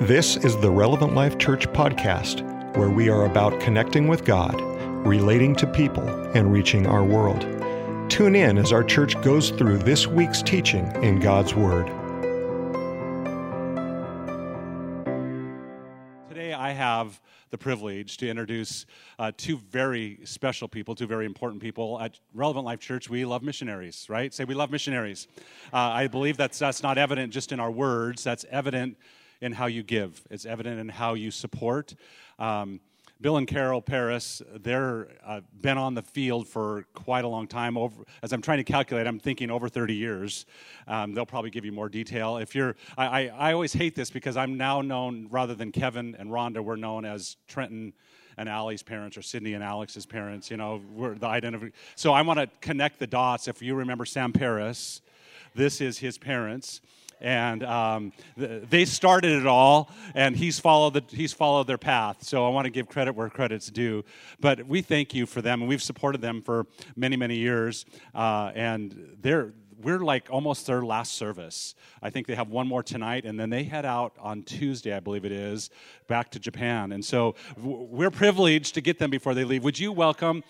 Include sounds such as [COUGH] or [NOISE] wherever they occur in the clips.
This is the Relevant Life Church podcast, where we are about connecting with God, relating to people, and reaching our world. Tune in as our church goes through this week's teaching in God's Word. Today, I have the privilege to introduce uh, two very special people, two very important people at Relevant Life Church. We love missionaries, right? Say we love missionaries. Uh, I believe that's that's not evident just in our words. That's evident in how you give. It's evident in how you support. Um, Bill and Carol Paris, they're uh, been on the field for quite a long time. Over, as I'm trying to calculate, I'm thinking over 30 years. Um, they'll probably give you more detail. If you're, I, I, I, always hate this because I'm now known rather than Kevin and Rhonda, we're known as Trenton and Allie's parents or Sydney and Alex's parents. You know, we're the identity. So I want to connect the dots. If you remember Sam Paris, this is his parents and um, they started it all and he's followed the, he's followed their path so i want to give credit where credit's due but we thank you for them and we've supported them for many many years uh, and they're we're like almost their last service. I think they have one more tonight, and then they head out on Tuesday, I believe it is, back to Japan. And so we're privileged to get them before they leave. Would you welcome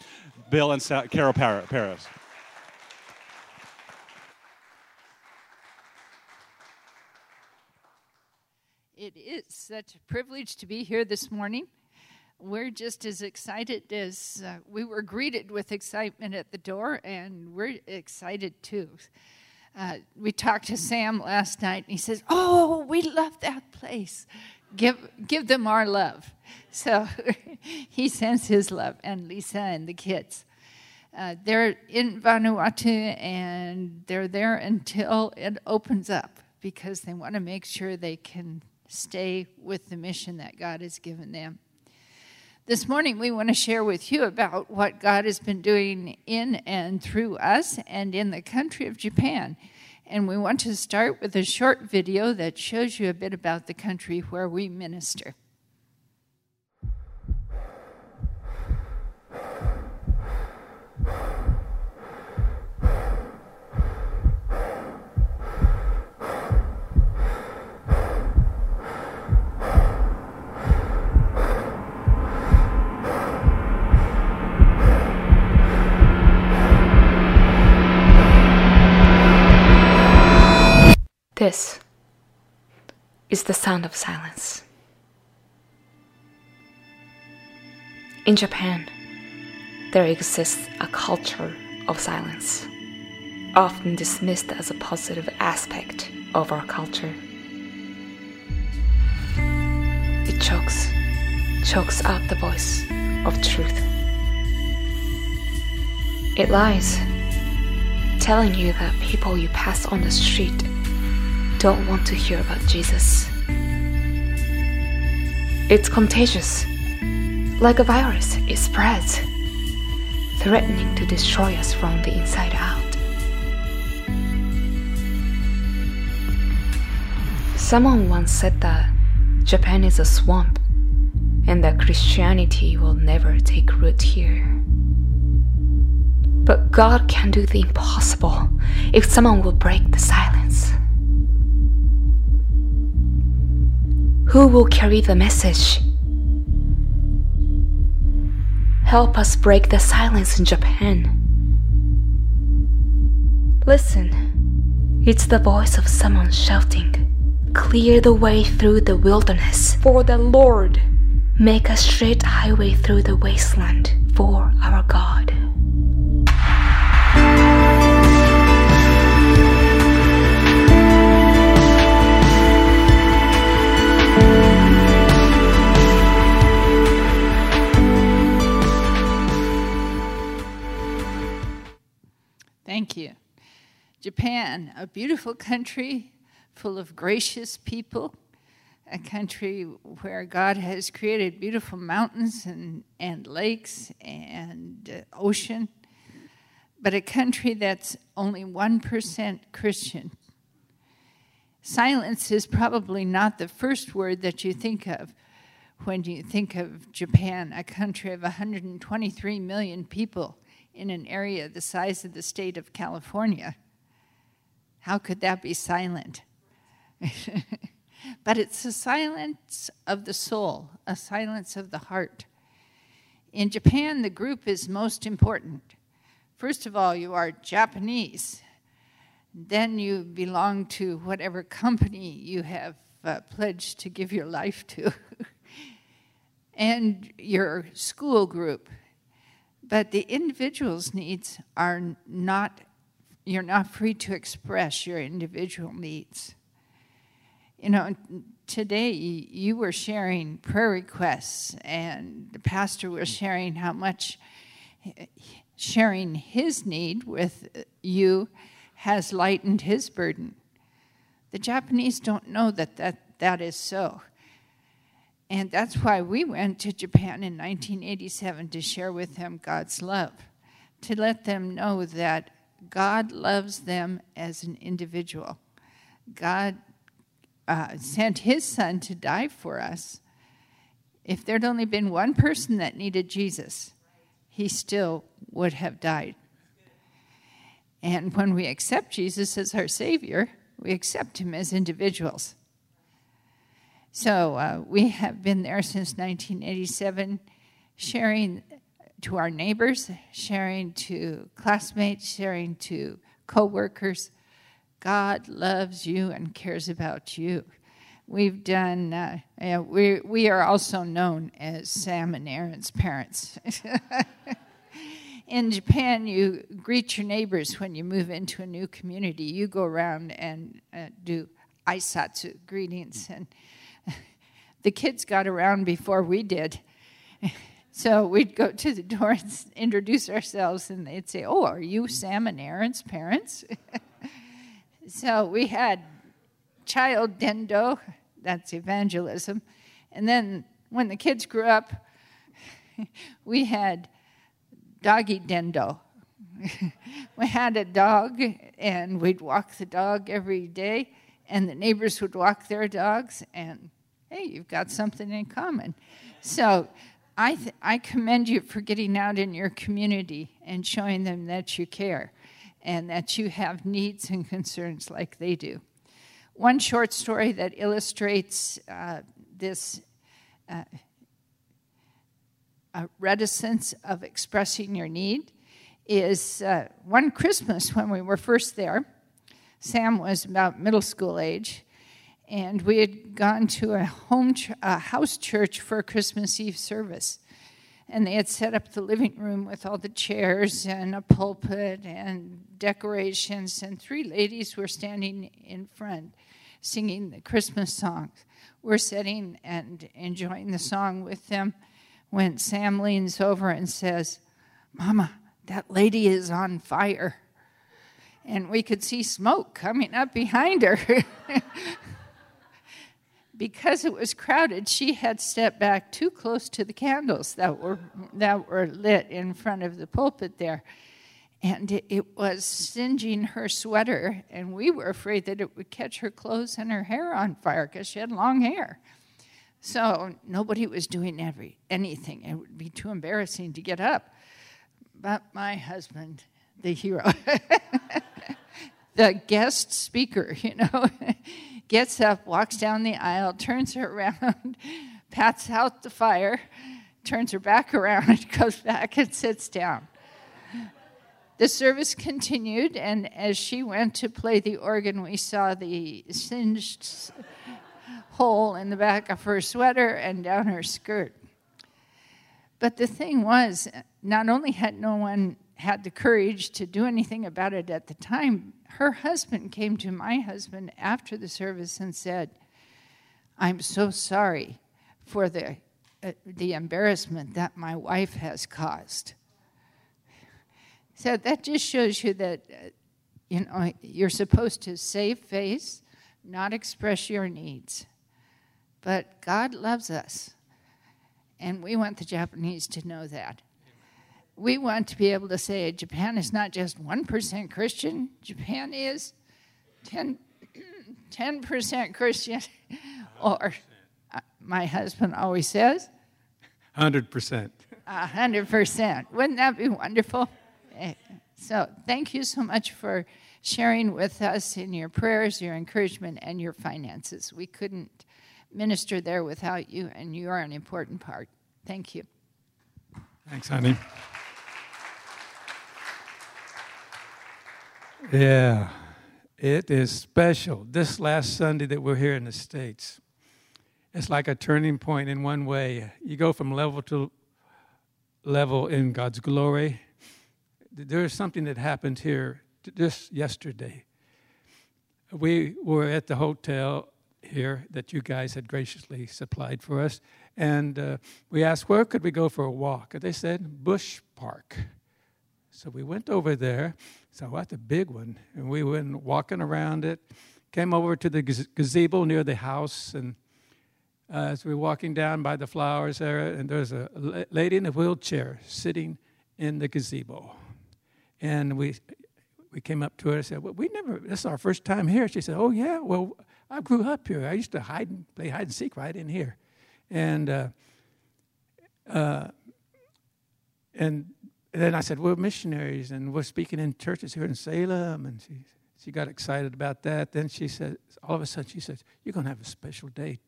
Bill and Carol Paris? It is such a privilege to be here this morning. We're just as excited as uh, we were greeted with excitement at the door, and we're excited too. Uh, we talked to Sam last night, and he says, "Oh, we love that place. Give give them our love." [LAUGHS] So [LAUGHS] he sends his love, and Lisa and the kids. Uh, they're in Vanuatu, and they're there until it opens up because they want to make sure they can stay with the mission that God has given them. This morning, we want to share with you about what God has been doing in and through us and in the country of Japan. And we want to start with a short video that shows you a bit about the country where we minister. This is the sound of silence. In Japan, there exists a culture of silence, often dismissed as a positive aspect of our culture. It chokes, chokes out the voice of truth. It lies, telling you that people you pass on the street don't want to hear about Jesus. It's contagious. Like a virus, it spreads, threatening to destroy us from the inside out. Someone once said that Japan is a swamp and that Christianity will never take root here. But God can do the impossible if someone will break the silence. Who will carry the message? Help us break the silence in Japan. Listen, it's the voice of someone shouting, Clear the way through the wilderness for the Lord. Make a straight highway through the wasteland for Japan, a beautiful country full of gracious people, a country where God has created beautiful mountains and, and lakes and uh, ocean, but a country that's only 1% Christian. Silence is probably not the first word that you think of when you think of Japan, a country of 123 million people in an area the size of the state of California. How could that be silent? [LAUGHS] but it's a silence of the soul, a silence of the heart. In Japan, the group is most important. First of all, you are Japanese. Then you belong to whatever company you have uh, pledged to give your life to, [LAUGHS] and your school group. But the individual's needs are not, you're not free to express your individual needs. You know, today you were sharing prayer requests, and the pastor was sharing how much sharing his need with you has lightened his burden. The Japanese don't know that that, that is so. And that's why we went to Japan in 1987 to share with them God's love, to let them know that God loves them as an individual. God uh, sent his son to die for us. If there'd only been one person that needed Jesus, he still would have died. And when we accept Jesus as our Savior, we accept him as individuals. So uh, we have been there since 1987, sharing to our neighbors, sharing to classmates, sharing to coworkers. God loves you and cares about you. We've done, uh, we, we are also known as Sam and Aaron's parents. [LAUGHS] in Japan, you greet your neighbors when you move into a new community. You go around and uh, do aisatsu greetings, and [LAUGHS] the kids got around before we did. [LAUGHS] So we'd go to the door and introduce ourselves, and they'd say, "Oh, are you Sam and Aaron's parents?" [LAUGHS] so we had child dendo, that's evangelism, and then when the kids grew up, [LAUGHS] we had doggy dendo. [LAUGHS] we had a dog, and we'd walk the dog every day, and the neighbors would walk their dogs, and hey, you've got something in common. So I, th- I commend you for getting out in your community and showing them that you care and that you have needs and concerns like they do. One short story that illustrates uh, this uh, reticence of expressing your need is uh, one Christmas when we were first there. Sam was about middle school age, and we had gone to a home ch- a house church for a Christmas Eve service. And they had set up the living room with all the chairs and a pulpit and decorations, and three ladies were standing in front singing the Christmas songs. We're sitting and enjoying the song with them when Sam leans over and says, Mama, that lady is on fire. And we could see smoke coming up behind her. [LAUGHS] because it was crowded, she had stepped back too close to the candles that were, that were lit in front of the pulpit there. And it, was singeing her sweater, and we were afraid that it would catch her clothes and her hair on fire because she had long hair. So nobody was doing every, anything. It would be too embarrassing to get up. But my husband, the hero, [LAUGHS] the guest speaker, [LAUGHS] you know, gets up, walks down the aisle, turns her around, [LAUGHS] pats out the fire, turns her back around, and [LAUGHS] goes back and sits down. The service continued, and as she went to play the organ, we saw the singed hole in the back of her sweater and down her skirt. But the thing was, not only had no one had the courage to do anything about it at the time, her husband came to my husband after the service and said, I'm so sorry for the, uh, the embarrassment that my wife has caused. So that just shows you that, uh, you know, you're supposed to save face, not express your needs. But God loves us, and we want the Japanese to know that we want to be able to say Japan is not just 1% Christian, Japan is 10, [CLEARS THROAT] 10% Christian, [LAUGHS] or uh, my husband always says 100%. 100%. Wouldn't that be wonderful? Eh, so, thank you so much for sharing with us in your prayers, your encouragement, and your finances. We couldn't minister there without you, and you are an important part. Thank you. Thanks, honey. Yeah, it is special. This last Sunday that we're here in the States, it's like a turning point in one way. You go from level to level in God's glory. There is something that happened here just yesterday. We were at the hotel here that you guys had graciously supplied for us, and uh, we asked where could we go for a walk. And they said Bush Park. So we went over there. So that's a big one, and we went walking around it. Came over to the gazebo near the house, and uh, as we were walking down by the flowers there, and there's a lady in a wheelchair sitting in the gazebo. And we we came up to her and said, Well, we never, this is our first time here. She said, Oh, yeah, well, I grew up here. I used to hide and play hide and seek right in here. And, uh, uh, and then I said, We're missionaries and we're speaking in churches here in Salem. And she, she got excited about that. Then she said, All of a sudden, she says, You're going to have a special day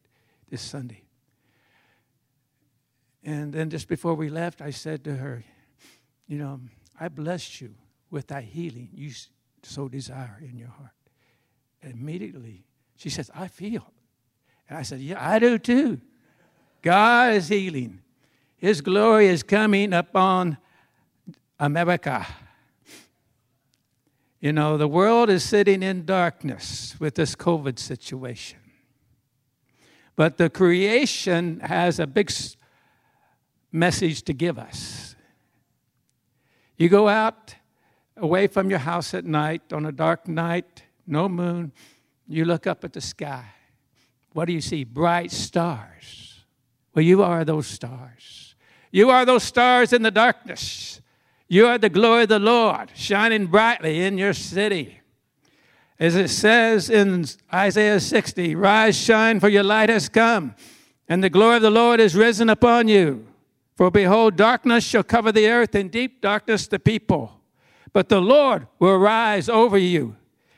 this Sunday. And then just before we left, I said to her, You know, I bless you with that healing you so desire in your heart. And immediately she says, I feel. And I said, Yeah, I do too. God is healing. His glory is coming upon America. You know, the world is sitting in darkness with this COVID situation. But the creation has a big message to give us. You go out away from your house at night on a dark night, no moon, you look up at the sky. What do you see? Bright stars. Well, you are those stars. You are those stars in the darkness. You are the glory of the Lord shining brightly in your city. As it says in Isaiah 60, Rise, shine, for your light has come, and the glory of the Lord is risen upon you. For behold, darkness shall cover the earth, and deep darkness the people. But the Lord will rise over you,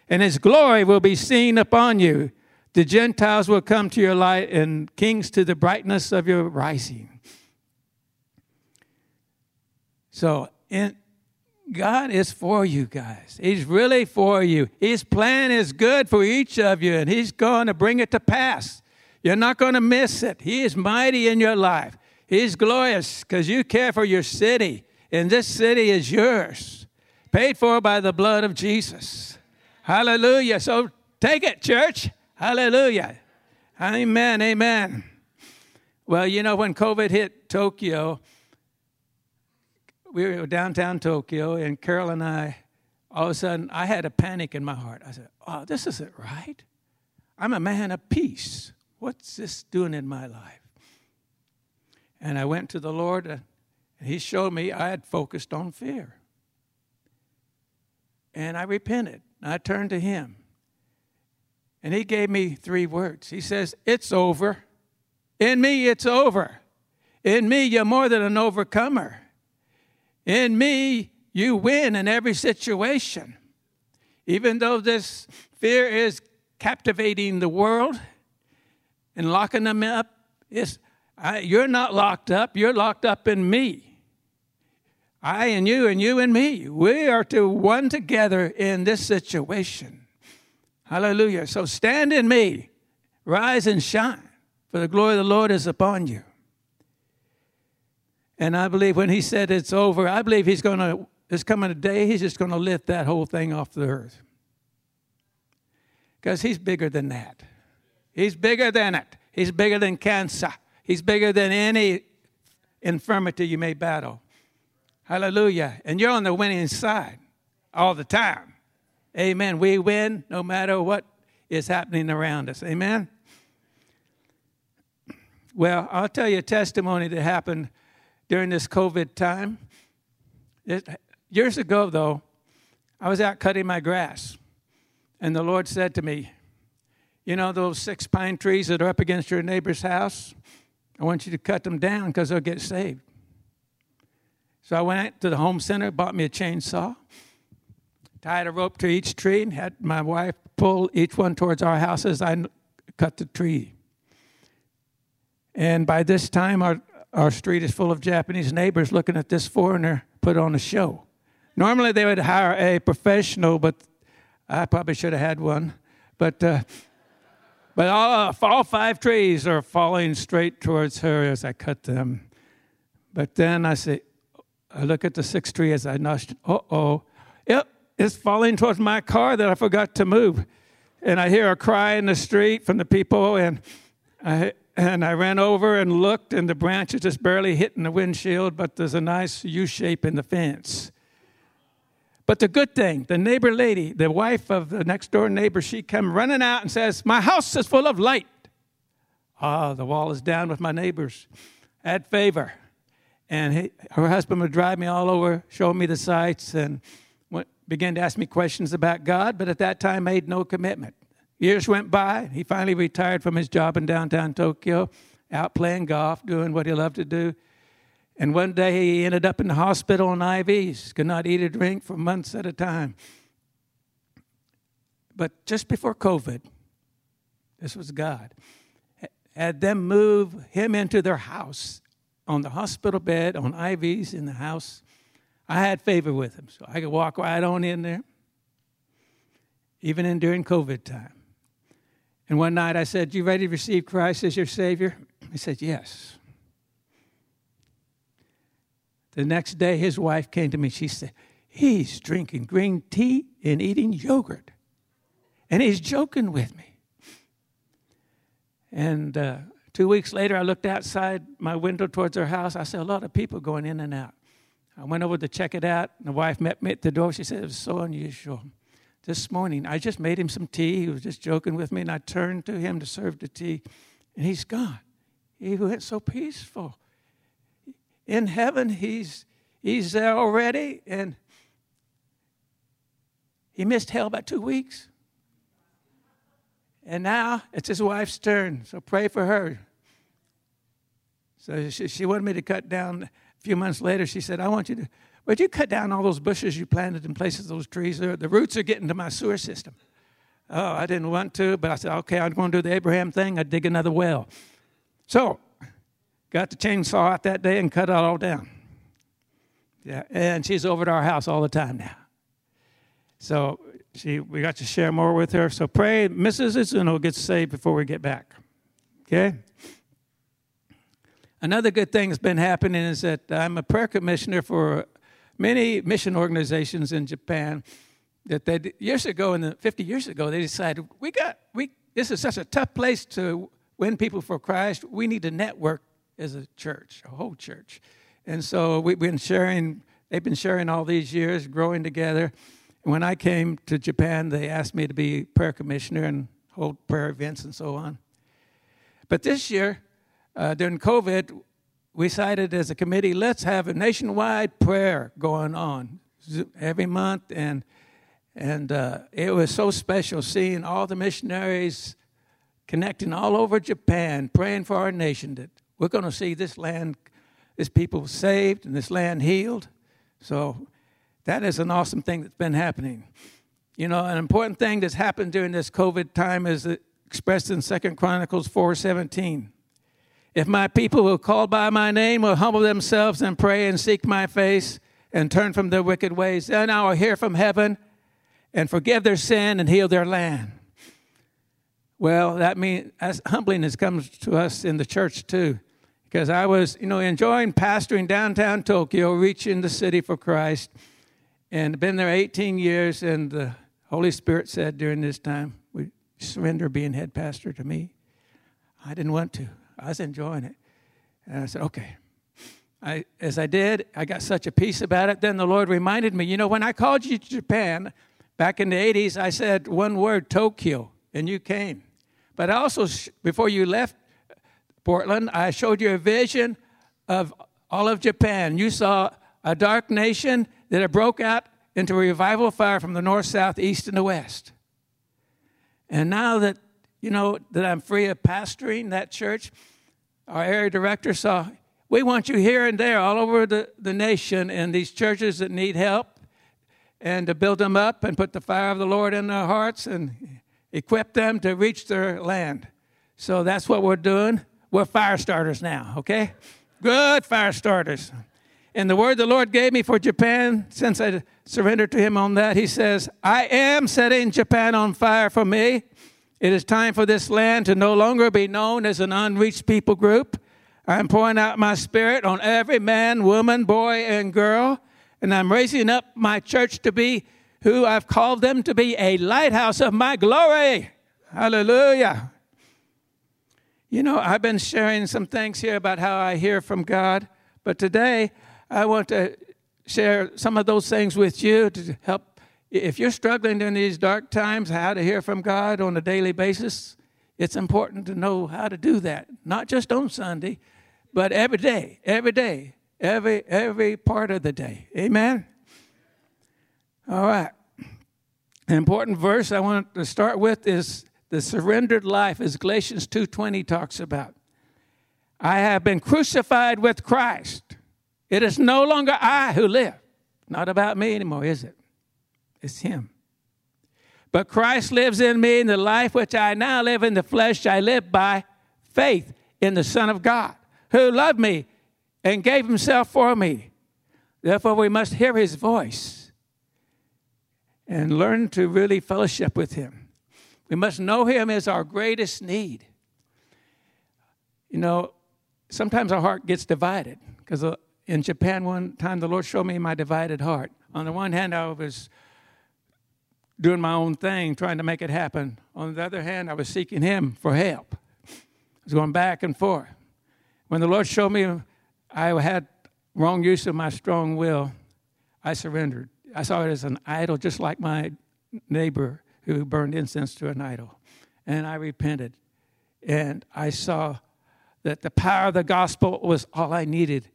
and his glory will be seen upon you. The Gentiles will come to your light, and kings to the brightness of your rising. So, in, God is for you guys. He's really for you. His plan is good for each of you, and He's going to bring it to pass. You're not going to miss it. He is mighty in your life. He's glorious because you care for your city, and this city is yours paid for by the blood of Jesus. Hallelujah. So take it, church. Hallelujah. Amen. Amen. Well, you know, when COVID hit Tokyo, we were downtown Tokyo, and Carol and I, all of a sudden, I had a panic in my heart. I said, Oh, this isn't right. I'm a man of peace. What's this doing in my life? And I went to the Lord, and He showed me I had focused on fear. And I repented. I turned to him. And he gave me three words. He says, It's over. In me, it's over. In me, you're more than an overcomer. In me, you win in every situation. Even though this fear is captivating the world and locking them up, it's, I, you're not locked up, you're locked up in me. I and you and you and me. We are to one together in this situation. Hallelujah. So stand in me, rise and shine, for the glory of the Lord is upon you. And I believe when he said it's over, I believe he's going to, there's coming a day, he's just going to lift that whole thing off the earth. Because he's bigger than that. He's bigger than it. He's bigger than cancer. He's bigger than any infirmity you may battle. Hallelujah. And you're on the winning side all the time. Amen. We win no matter what is happening around us. Amen. Well, I'll tell you a testimony that happened during this COVID time. It, years ago, though, I was out cutting my grass, and the Lord said to me, You know those six pine trees that are up against your neighbor's house? I want you to cut them down because they'll get saved. So I went to the home center, bought me a chainsaw, tied a rope to each tree and had my wife pull each one towards our house as I cut the tree. And by this time, our, our street is full of Japanese neighbors looking at this foreigner put on a show. Normally, they would hire a professional, but I probably should have had one. But, uh, but all, all five trees are falling straight towards her as I cut them. But then I say, I look at the sixth tree as I nudged. Uh oh, yep, it's falling towards my car that I forgot to move. And I hear a cry in the street from the people, and I, and I ran over and looked, and the branch is just barely hitting the windshield, but there's a nice U shape in the fence. But the good thing, the neighbor lady, the wife of the next door neighbor, she come running out and says, My house is full of light. Ah, the wall is down with my neighbors. Add favor. And he, her husband would drive me all over, show me the sights, and went, began to ask me questions about God, but at that time made no commitment. Years went by. He finally retired from his job in downtown Tokyo, out playing golf, doing what he loved to do. And one day he ended up in the hospital on IVs, could not eat or drink for months at a time. But just before COVID, this was God, had them move him into their house on the hospital bed, on IVs in the house. I had favor with him, so I could walk right on in there, even in during COVID time. And one night I said, You ready to receive Christ as your Savior? He said, Yes. The next day, his wife came to me. She said, He's drinking green tea and eating yogurt. And he's joking with me. And uh, two weeks later, I looked outside my window towards her house. I saw a lot of people going in and out. I went over to check it out. And the wife met me at the door. She said, It was so unusual. This morning, I just made him some tea. He was just joking with me. And I turned to him to serve the tea. And he's gone. He went so peaceful in heaven. He's, he's there already. And he missed hell by two weeks. And now it's his wife's turn. So pray for her. So she, she wanted me to cut down. A few months later, she said, I want you to, would you cut down all those bushes you planted in places those trees are? The roots are getting to my sewer system. Oh, I didn't want to, but I said, okay, I'm going to do the Abraham thing. I dig another well. So got the chainsaw out that day and cut it all down. Yeah, and she's over at our house all the time now. So she, we got to share more with her. So pray Mrs. Izuno gets saved before we get back. Okay? Another good thing that's been happening is that I'm a prayer commissioner for many mission organizations in Japan. That they years ago, in the 50 years ago, they decided we got we. This is such a tough place to win people for Christ. We need to network as a church, a whole church. And so we've been sharing, they've been sharing all these years, growing together. When I came to Japan, they asked me to be prayer commissioner and hold prayer events and so on. But this year, uh, during COVID, we decided as a committee, let's have a nationwide prayer going on every month. And, and uh, it was so special seeing all the missionaries connecting all over Japan, praying for our nation that we're going to see this land, this people saved and this land healed. So that is an awesome thing that's been happening. You know, an important thing that's happened during this COVID time is expressed in Second Chronicles 4:17. If my people who call by my name will humble themselves and pray and seek my face and turn from their wicked ways, then I will hear from heaven and forgive their sin and heal their land. Well, that means as humbliness comes to us in the church too because I was, you know, enjoying pastoring downtown Tokyo, reaching the city for Christ, and been there 18 years. And the Holy Spirit said during this time, "We surrender being head pastor to me." I didn't want to. I was enjoying it, and I said, "Okay." I, as I did, I got such a peace about it. Then the Lord reminded me, you know, when I called you to Japan back in the 80s, I said one word, Tokyo, and you came. But I also, before you left Portland, I showed you a vision of all of Japan. You saw a dark nation that had broke out into a revival fire from the north, south, east, and the west. And now that you know that I'm free of pastoring that church, our area director saw we want you here and there all over the, the nation in these churches that need help. and to build them up and put the fire of the Lord in their hearts and equip them to reach their land. So that's what we're doing. We're fire starters now, okay? Good fire starters. And the word the Lord gave me for Japan, since I surrendered to Him on that, He says, I am setting Japan on fire for me. It is time for this land to no longer be known as an unreached people group. I'm pouring out my spirit on every man, woman, boy, and girl, and I'm raising up my church to be who I've called them to be a lighthouse of my glory. Hallelujah. You know, I've been sharing some things here about how I hear from God, but today I want to share some of those things with you to help. If you're struggling during these dark times, how to hear from God on a daily basis, it's important to know how to do that. Not just on Sunday, but every day, every day, every every part of the day. Amen. All right. An important verse I want to start with is the surrendered life, as Galatians 2:20 talks about. I have been crucified with Christ. It is no longer I who live. Not about me anymore, is it? It's Him. But Christ lives in me, and the life which I now live in the flesh, I live by faith in the Son of God, who loved me and gave Himself for me. Therefore, we must hear His voice and learn to really fellowship with Him. We must know Him as our greatest need. You know, sometimes our heart gets divided because uh, in Japan one time, the Lord showed me my divided heart. On the one hand, I was doing my own thing, trying to make it happen. On the other hand, I was seeking Him for help. I was going back and forth. When the Lord showed me I had wrong use of my strong will, I surrendered. I saw it as an idol, just like my neighbor who burned incense to an idol. And I repented. And I saw that the power of the gospel was all I needed.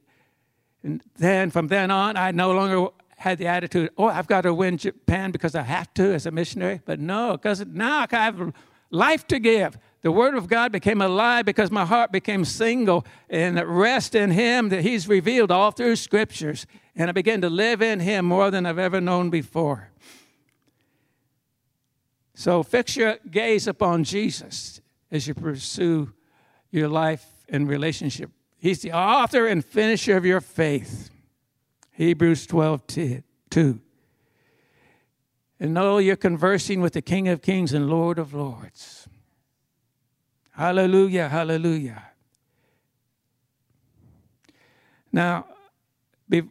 And then from then on, I no longer had the attitude, oh, I've got to win Japan because I have to as a missionary. But no, because now I have life to give. The Word of God became alive because my heart became single and rest in Him that He's revealed all through Scriptures. And I began to live in Him more than I've ever known before. So fix your gaze upon Jesus as you pursue your life and relationship He's the author and finisher of your faith. Hebrews 12 2. And know you're conversing with the King of Kings and Lord of Lords. Hallelujah, hallelujah. Now, be,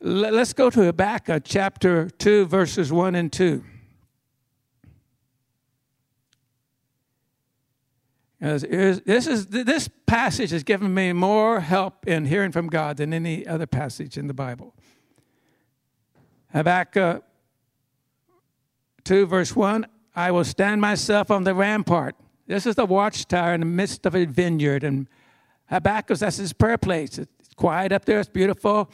let's go to Habakkuk chapter 2, verses 1 and 2. This, is, this passage has given me more help in hearing from God than any other passage in the Bible. Habakkuk 2, verse 1 I will stand myself on the rampart. This is the watchtower in the midst of a vineyard. And Habakkuk, that's his prayer place. It's quiet up there, it's beautiful.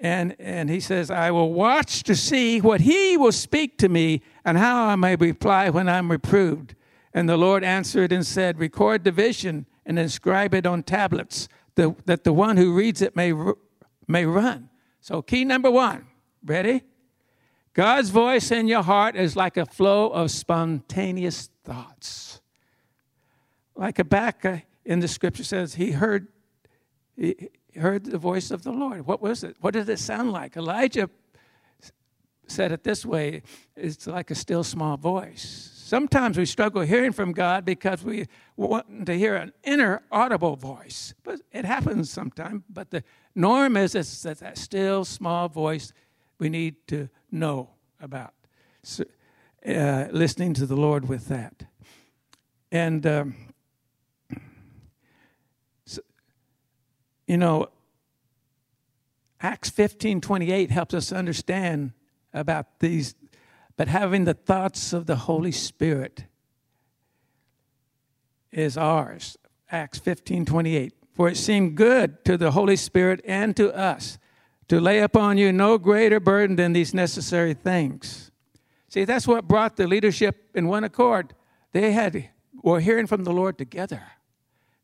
And, and he says, I will watch to see what he will speak to me and how I may reply when I'm reproved. And the Lord answered and said, Record the vision and inscribe it on tablets, that the one who reads it may, may run. So, key number one ready? God's voice in your heart is like a flow of spontaneous thoughts. Like Habakkuk in the scripture says, he heard, he heard the voice of the Lord. What was it? What did it sound like? Elijah said it this way it's like a still small voice. Sometimes we struggle hearing from God because we want to hear an inner audible voice. But it happens sometimes. But the norm is it's that still small voice we need to know about. So, uh, listening to the Lord with that. And, um, so, you know, Acts 15 28 helps us understand about these but having the thoughts of the Holy Spirit is ours. Acts 15 28. For it seemed good to the Holy Spirit and to us to lay upon you no greater burden than these necessary things. See, that's what brought the leadership in one accord. They had were hearing from the Lord together.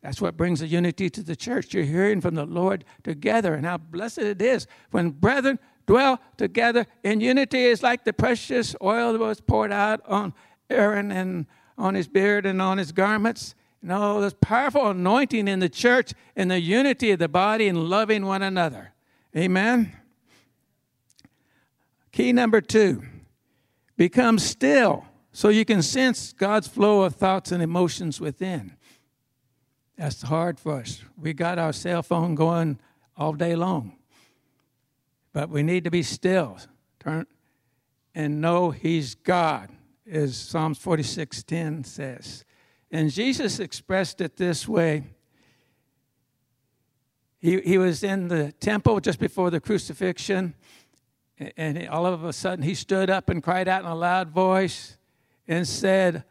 That's what brings the unity to the church. You're hearing from the Lord together, and how blessed it is when brethren dwell together in unity is like the precious oil that was poured out on Aaron and on his beard and on his garments. You oh, know, there's powerful anointing in the church in the unity of the body and loving one another. Amen. Key number two become still so you can sense God's flow of thoughts and emotions within. That's hard for us. We got our cell phone going all day long. But we need to be still. Turn and know he's God, as Psalms 46:10 says. And Jesus expressed it this way. He, he was in the temple just before the crucifixion, and all of a sudden he stood up and cried out in a loud voice and said,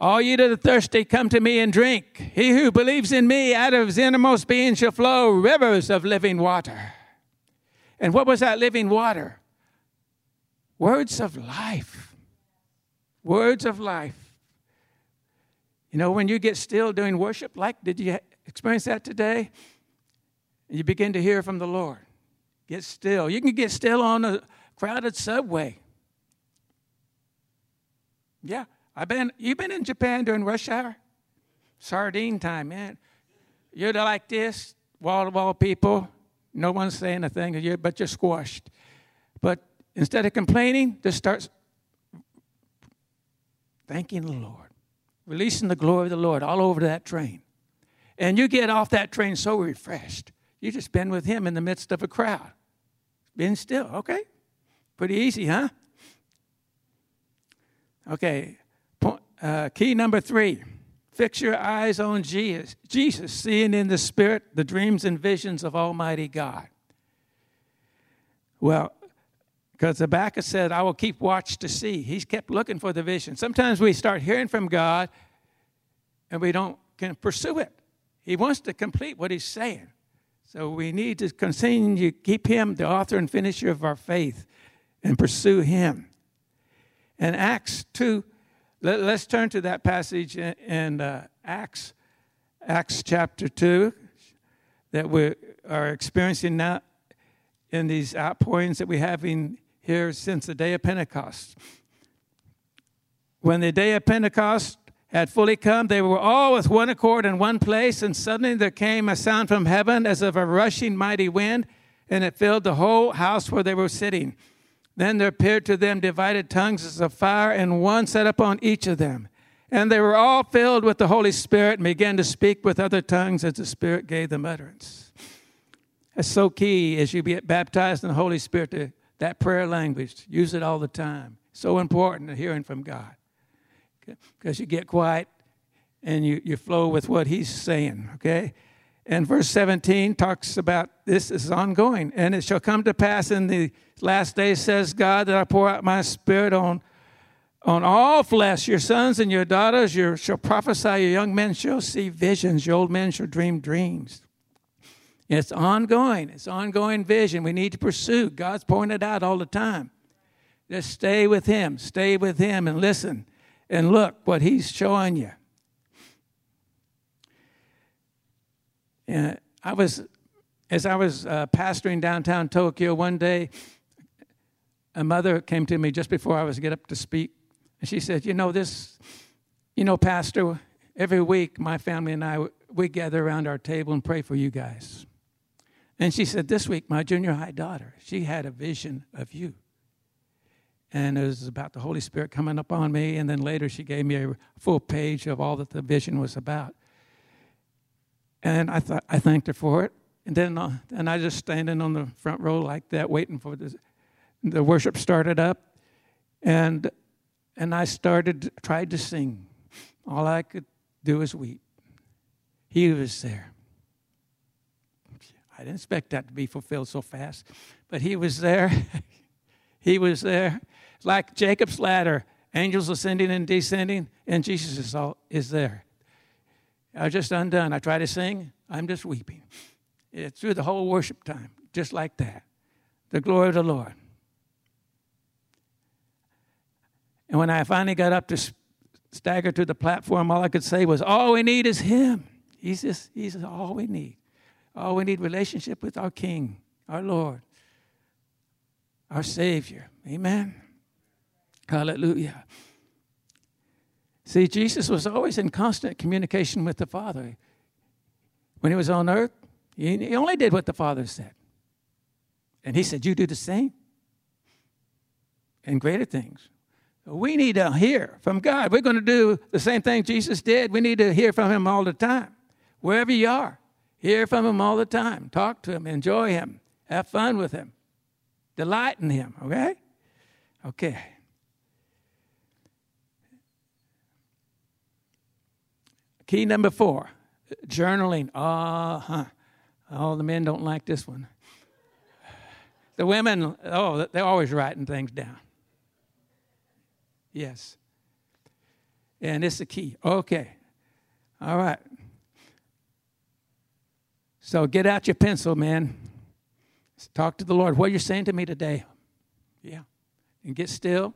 all you that are thirsty, come to me and drink. He who believes in me, out of his innermost being shall flow rivers of living water. And what was that living water? Words of life. Words of life. You know, when you get still doing worship, like did you experience that today? You begin to hear from the Lord. Get still. You can get still on a crowded subway. Yeah, I've been, you've been in Japan during rush hour? Sardine time, man. You're like this, wall to wall people. No one's saying a thing, but you're squashed. But instead of complaining, just start thanking the Lord, releasing the glory of the Lord all over that train. And you get off that train so refreshed. You just been with Him in the midst of a crowd. Been still, okay? Pretty easy, huh? Okay, uh, key number three fix your eyes on Jesus, Jesus, seeing in the Spirit the dreams and visions of Almighty God. Well, because Habakkuk said, I will keep watch to see. He's kept looking for the vision. Sometimes we start hearing from God and we don't can pursue it. He wants to complete what he's saying. So we need to continue to keep him the author and finisher of our faith and pursue him. And Acts 2 let, us turn to that passage in, in uh, Acts, Acts chapter 2, that we are experiencing now in these outpourings that we're having here since the day of Pentecost. When the day of Pentecost had fully come, they were all with one accord in one place, and suddenly there came a sound from heaven as of a rushing mighty wind, and it filled the whole house where they were sitting. Then there appeared to them divided tongues as of fire, and one sat upon each of them. And they were all filled with the Holy Spirit and began to speak with other tongues as the Spirit gave them utterance. That's so key as you get baptized in the Holy Spirit to that prayer language. Use it all the time. So important to hearing from God. Because you get quiet and you, you flow with what He's saying, okay? And verse 17 talks about this is ongoing. And it shall come to pass in the last day says God, that I pour out my spirit on, on all flesh. Your sons and your daughters your, shall prophesy, your young men shall see visions, your old men shall dream dreams. It's ongoing. It's ongoing vision. We need to pursue. God's pointed out all the time. Just stay with Him. Stay with Him and listen and look what He's showing you. And I was, as I was uh, pastoring downtown Tokyo one day, a mother came to me just before I was to get up to speak, and she said, "You know this, you know, Pastor. Every week, my family and I we gather around our table and pray for you guys." And she said, "This week, my junior high daughter, she had a vision of you." and it was about the Holy Spirit coming upon me. And then later she gave me a full page of all that the vision was about. And I thought I thanked her for it. And then uh, and I just standing on the front row like that, waiting for the the worship started up, and and I started tried to sing. All I could do was weep. He was there. I didn't expect that to be fulfilled so fast, but he was there. [LAUGHS] he was there. Like Jacob's ladder, angels ascending and descending, and Jesus is all is there. I was just undone. I try to sing, I'm just weeping. It's through the whole worship time, just like that. The glory of the Lord. And when I finally got up to stagger to the platform, all I could say was, All we need is Him. He's just, He's all we need. All we need relationship with our King, our Lord. our Savior. Amen. Hallelujah. See, Jesus was always in constant communication with the Father. When he was on earth, he only did what the Father said. And he said, You do the same and greater things. We need to hear from God. We're going to do the same thing Jesus did. We need to hear from him all the time. Wherever you are, hear from him all the time. Talk to him, enjoy him, have fun with him, delight in him, okay? Okay. Key number four journaling. Uh huh. All the men don't like this one. The women, oh, they're always writing things down. Yes. And it's the key. Okay. All right. So get out your pencil, man. Talk to the Lord. What are you saying to me today? Yeah. And get still.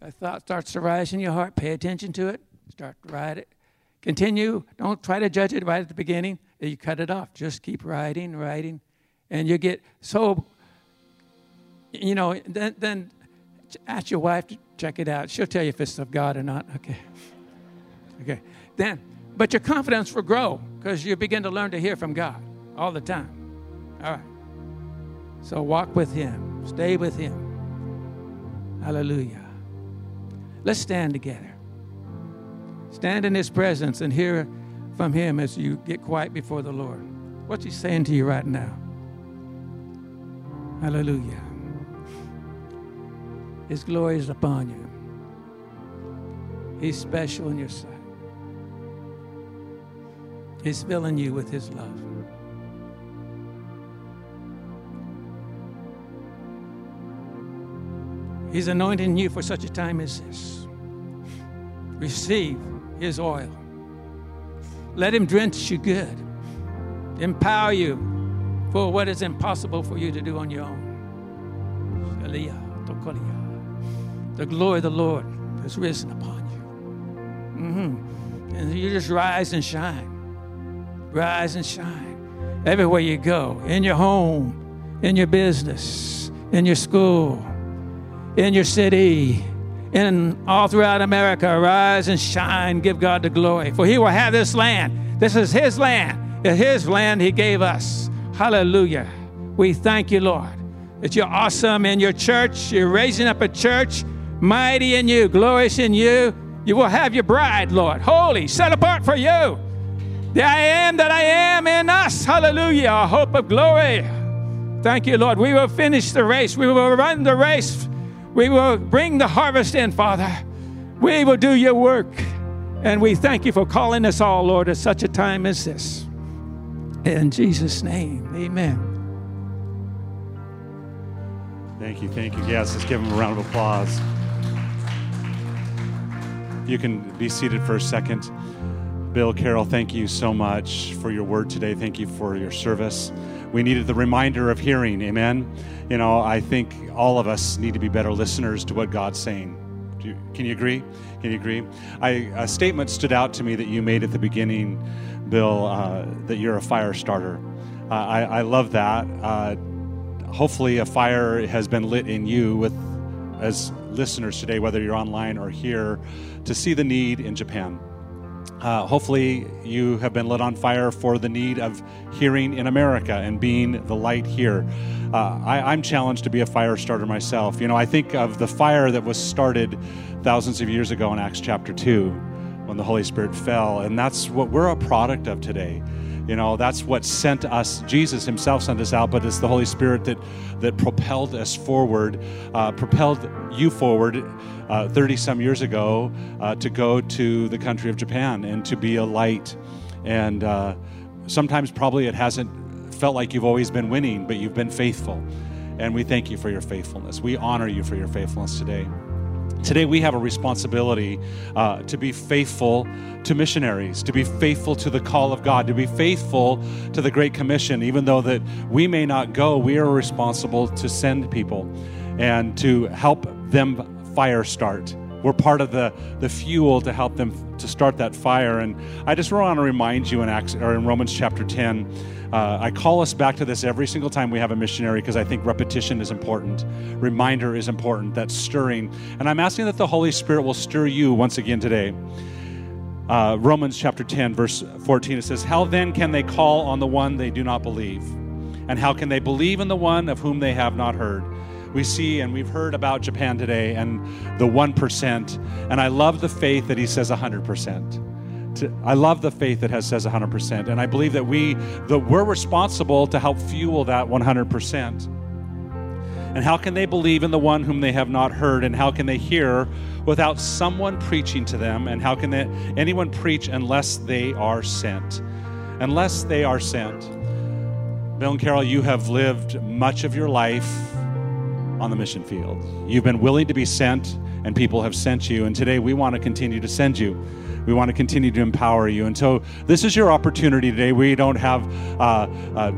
A thought starts to rise in your heart. Pay attention to it. Start to write it. Continue. Don't try to judge it right at the beginning. You cut it off. Just keep writing, writing. And you get so, you know, then, then ask your wife to check it out. She'll tell you if it's of God or not. Okay. Okay. Then, but your confidence will grow because you begin to learn to hear from God all the time. All right. So walk with Him, stay with Him. Hallelujah. Let's stand together. Stand in His presence and hear from Him as you get quiet before the Lord. What's He saying to you right now? Hallelujah. His glory is upon you. He's special in your sight. He's filling you with His love. He's anointing you for such a time as this. Receive His oil. Let Him drench you good, empower you for what is impossible for you to do on your own. The glory of the Lord has risen upon you. Mm-hmm. And you just rise and shine. Rise and shine. Everywhere you go, in your home, in your business, in your school, in your city, in all throughout America, rise and shine, give God the glory. For he will have this land. This is his land. It's his land he gave us. Hallelujah. We thank you, Lord, that you're awesome in your church. You're raising up a church mighty in you, glorious in you. You will have your bride, Lord, holy, set apart for you. The I am that I am in us. Hallelujah. A hope of glory. Thank you, Lord. We will finish the race. We will run the race. We will bring the harvest in, Father. We will do your work. And we thank you for calling us all, Lord, at such a time as this. In Jesus' name, amen. Thank you, thank you. Yes, let's give him a round of applause. You can be seated for a second. Bill Carroll, thank you so much for your word today. Thank you for your service. We needed the reminder of hearing, amen. You know, I think all of us need to be better listeners to what God's saying. You, can you agree? Can you agree? I, a statement stood out to me that you made at the beginning, Bill, uh, that you're a fire starter. Uh, I, I, love that. Uh, hopefully, a fire has been lit in you with as listeners today, whether you're online or here, to see the need in Japan. Uh, hopefully, you have been lit on fire for the need of hearing in America and being the light here. Uh, I, am challenged to be a fire starter myself. You know, I think of the fire that was started thousands of years ago in Acts chapter 2 when the Holy Spirit fell, and that's what we're a product of today. You know, that's what sent us. Jesus Himself sent us out, but it's the Holy Spirit that that propelled us forward, uh, propelled you forward. 30 uh, some years ago, uh, to go to the country of Japan and to be a light. And uh, sometimes, probably, it hasn't felt like you've always been winning, but you've been faithful. And we thank you for your faithfulness. We honor you for your faithfulness today. Today, we have a responsibility uh, to be faithful to missionaries, to be faithful to the call of God, to be faithful to the Great Commission. Even though that we may not go, we are responsible to send people and to help them fire start we're part of the, the fuel to help them to start that fire. And I just want to remind you in, Acts, or in Romans chapter 10, uh, I call us back to this every single time we have a missionary because I think repetition is important. Reminder is important, that stirring. And I'm asking that the Holy Spirit will stir you once again today. Uh, Romans chapter 10, verse 14, it says, How then can they call on the one they do not believe? And how can they believe in the one of whom they have not heard? We see and we've heard about Japan today and the 1%. And I love the faith that he says 100%. I love the faith that has says 100%. And I believe that we, that we're responsible to help fuel that 100%. And how can they believe in the one whom they have not heard? And how can they hear without someone preaching to them? And how can they, anyone preach unless they are sent? Unless they are sent. Bill and Carol, you have lived much of your life on the mission field. You've been willing to be sent, and people have sent you. And today we want to continue to send you. We want to continue to empower you. And so this is your opportunity today. We don't have uh, uh,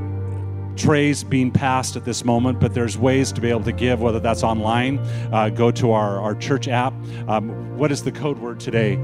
trays being passed at this moment, but there's ways to be able to give, whether that's online, uh, go to our, our church app. Um, what is the code word today?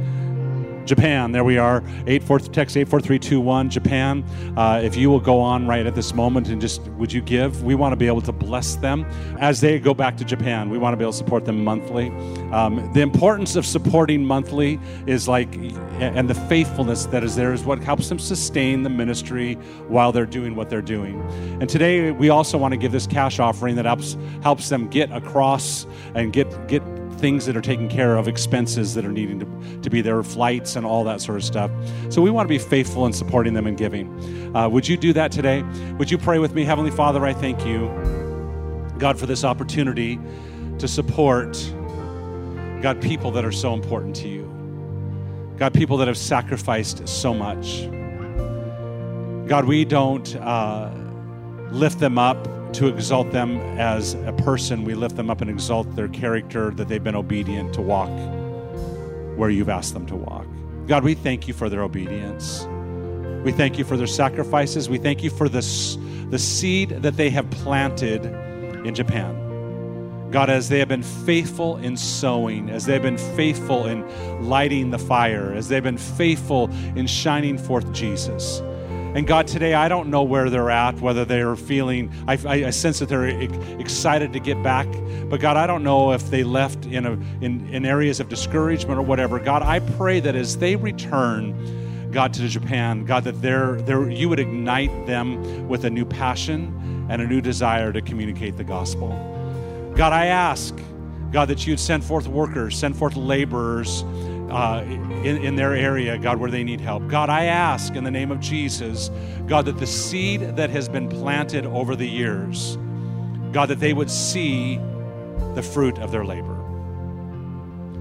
Japan. There we are. Eight four text eight four three two one Japan. Uh, if you will go on right at this moment and just would you give? We want to be able to bless them as they go back to Japan. We want to be able to support them monthly. Um, the importance of supporting monthly is like, and the faithfulness that is there is what helps them sustain the ministry while they're doing what they're doing. And today we also want to give this cash offering that helps helps them get across and get get things that are taken care of, expenses that are needing to, to be there, flights and all that sort of stuff. So we want to be faithful in supporting them and giving. Uh, would you do that today? Would you pray with me? Heavenly Father, I thank you, God, for this opportunity to support, God, people that are so important to you. God, people that have sacrificed so much. God, we don't uh, lift them up to exalt them as a person. We lift them up and exalt their character that they've been obedient to walk where you've asked them to walk. God, we thank you for their obedience. We thank you for their sacrifices. We thank you for this, the seed that they have planted in Japan. God, as they have been faithful in sowing, as they've been faithful in lighting the fire, as they've been faithful in shining forth Jesus. And God, today I don't know where they're at, whether they're feeling, I, I, sense that they're excited to get back. But God, I don't know if they left in, a, in, in areas of discouragement or whatever. God, I pray that as they return, God, to Japan, God, that they're, they're, you would ignite them with a new passion and a new desire to communicate the gospel. God, I ask, God, that you'd send forth workers, send forth laborers uh, in, in their area, God, where they need help. God, I ask in the name of Jesus, God, that the seed that has been planted over the years, God, that they would see the fruit of their labor.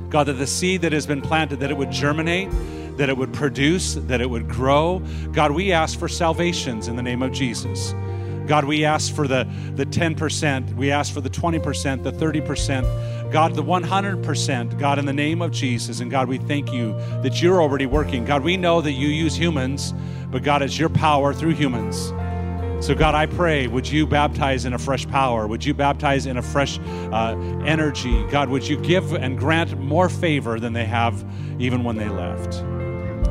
God, that the seed that has been planted, that it would germinate, that it would produce, that it would grow. God, we ask for salvations in the name of Jesus. God, we ask for the, the 10%, we ask for the 20%, the 30%, God, the 100%, God, in the name of Jesus. And God, we thank you that you're already working. God, we know that you use humans, but God, it's your power through humans. So, God, I pray, would you baptize in a fresh power? Would you baptize in a fresh uh, energy? God, would you give and grant more favor than they have even when they left?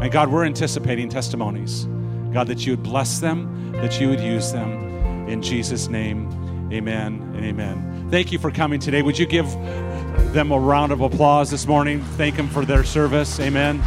And God, we're anticipating testimonies. God, that you would bless them, that you would use them. In Jesus' name, amen and amen. Thank you for coming today. Would you give them a round of applause this morning? Thank them for their service. Amen.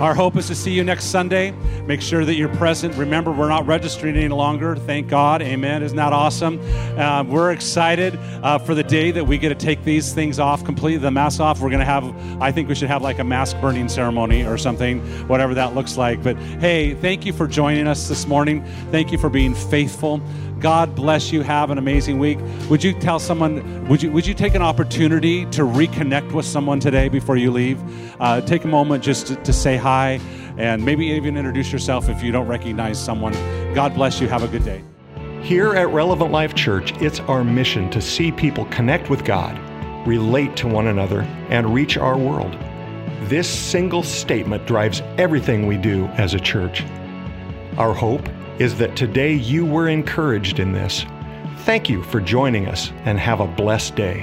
Our hope is to see you next Sunday. Make sure that you're present. Remember, we're not registering any longer. Thank God. Amen. Isn't that awesome? Uh, we're excited uh, for the day that we get to take these things off completely, the mask off. We're going to have, I think we should have like a mask burning ceremony or something, whatever that looks like. But hey, thank you for joining us this morning. Thank you for being faithful. God bless you. Have an amazing week. Would you tell someone, would you, would you take an opportunity to reconnect with someone today before you leave? Uh, take a moment just to, to say hi and maybe even introduce yourself if you don't recognize someone. God bless you. Have a good day. Here at Relevant Life Church, it's our mission to see people connect with God, relate to one another, and reach our world. This single statement drives everything we do as a church. Our hope is that today you were encouraged in this. Thank you for joining us and have a blessed day.